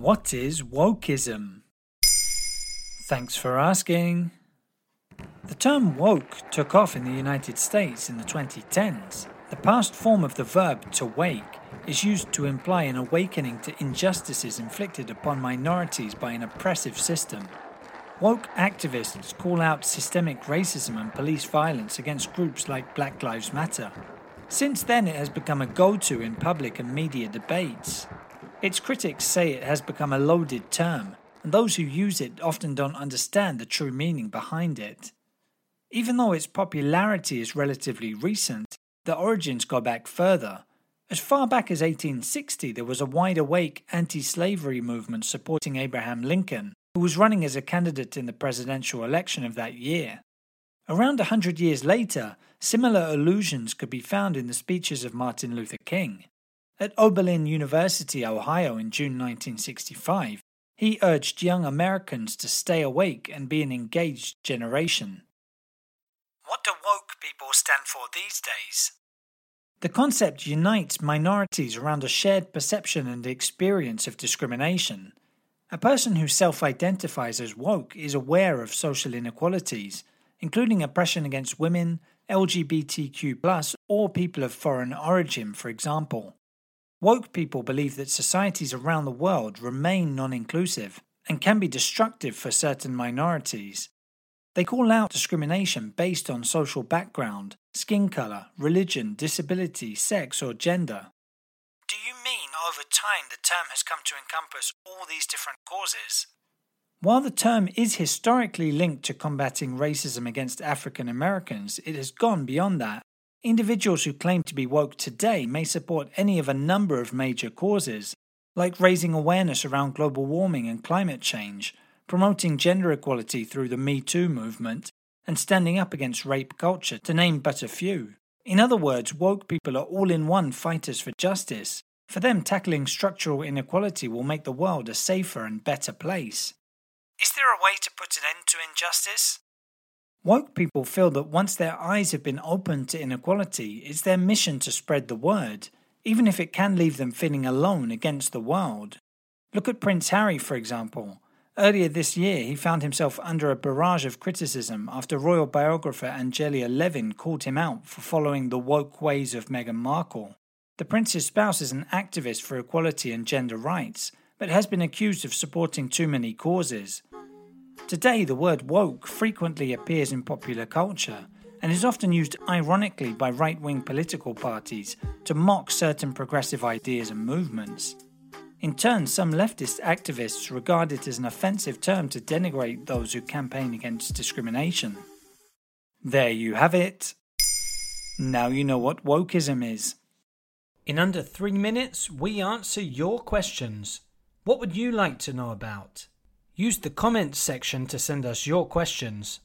What is wokeism? Thanks for asking. The term woke took off in the United States in the 2010s. The past form of the verb to wake is used to imply an awakening to injustices inflicted upon minorities by an oppressive system. Woke activists call out systemic racism and police violence against groups like Black Lives Matter. Since then, it has become a go to in public and media debates. Its critics say it has become a loaded term, and those who use it often don't understand the true meaning behind it. Even though its popularity is relatively recent, the origins go back further. As far back as 1860, there was a wide awake anti slavery movement supporting Abraham Lincoln, who was running as a candidate in the presidential election of that year. Around a hundred years later, similar allusions could be found in the speeches of Martin Luther King. At Oberlin University, Ohio, in June 1965, he urged young Americans to stay awake and be an engaged generation. What do woke people stand for these days? The concept unites minorities around a shared perception and experience of discrimination. A person who self identifies as woke is aware of social inequalities, including oppression against women, LGBTQ, or people of foreign origin, for example. Woke people believe that societies around the world remain non inclusive and can be destructive for certain minorities. They call out discrimination based on social background, skin colour, religion, disability, sex, or gender. Do you mean over time the term has come to encompass all these different causes? While the term is historically linked to combating racism against African Americans, it has gone beyond that. Individuals who claim to be woke today may support any of a number of major causes, like raising awareness around global warming and climate change, promoting gender equality through the Me Too movement, and standing up against rape culture, to name but a few. In other words, woke people are all in one fighters for justice. For them, tackling structural inequality will make the world a safer and better place. Is there a way to put an end to injustice? Woke people feel that once their eyes have been opened to inequality, it's their mission to spread the word, even if it can leave them feeling alone against the world. Look at Prince Harry, for example. Earlier this year, he found himself under a barrage of criticism after royal biographer Angela Levin called him out for following the woke ways of Meghan Markle. The prince's spouse is an activist for equality and gender rights, but has been accused of supporting too many causes. Today, the word woke frequently appears in popular culture and is often used ironically by right wing political parties to mock certain progressive ideas and movements. In turn, some leftist activists regard it as an offensive term to denigrate those who campaign against discrimination. There you have it. Now you know what wokeism is. In under three minutes, we answer your questions. What would you like to know about? Use the comments section to send us your questions.